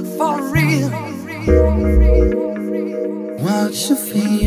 not for real. What you feeling?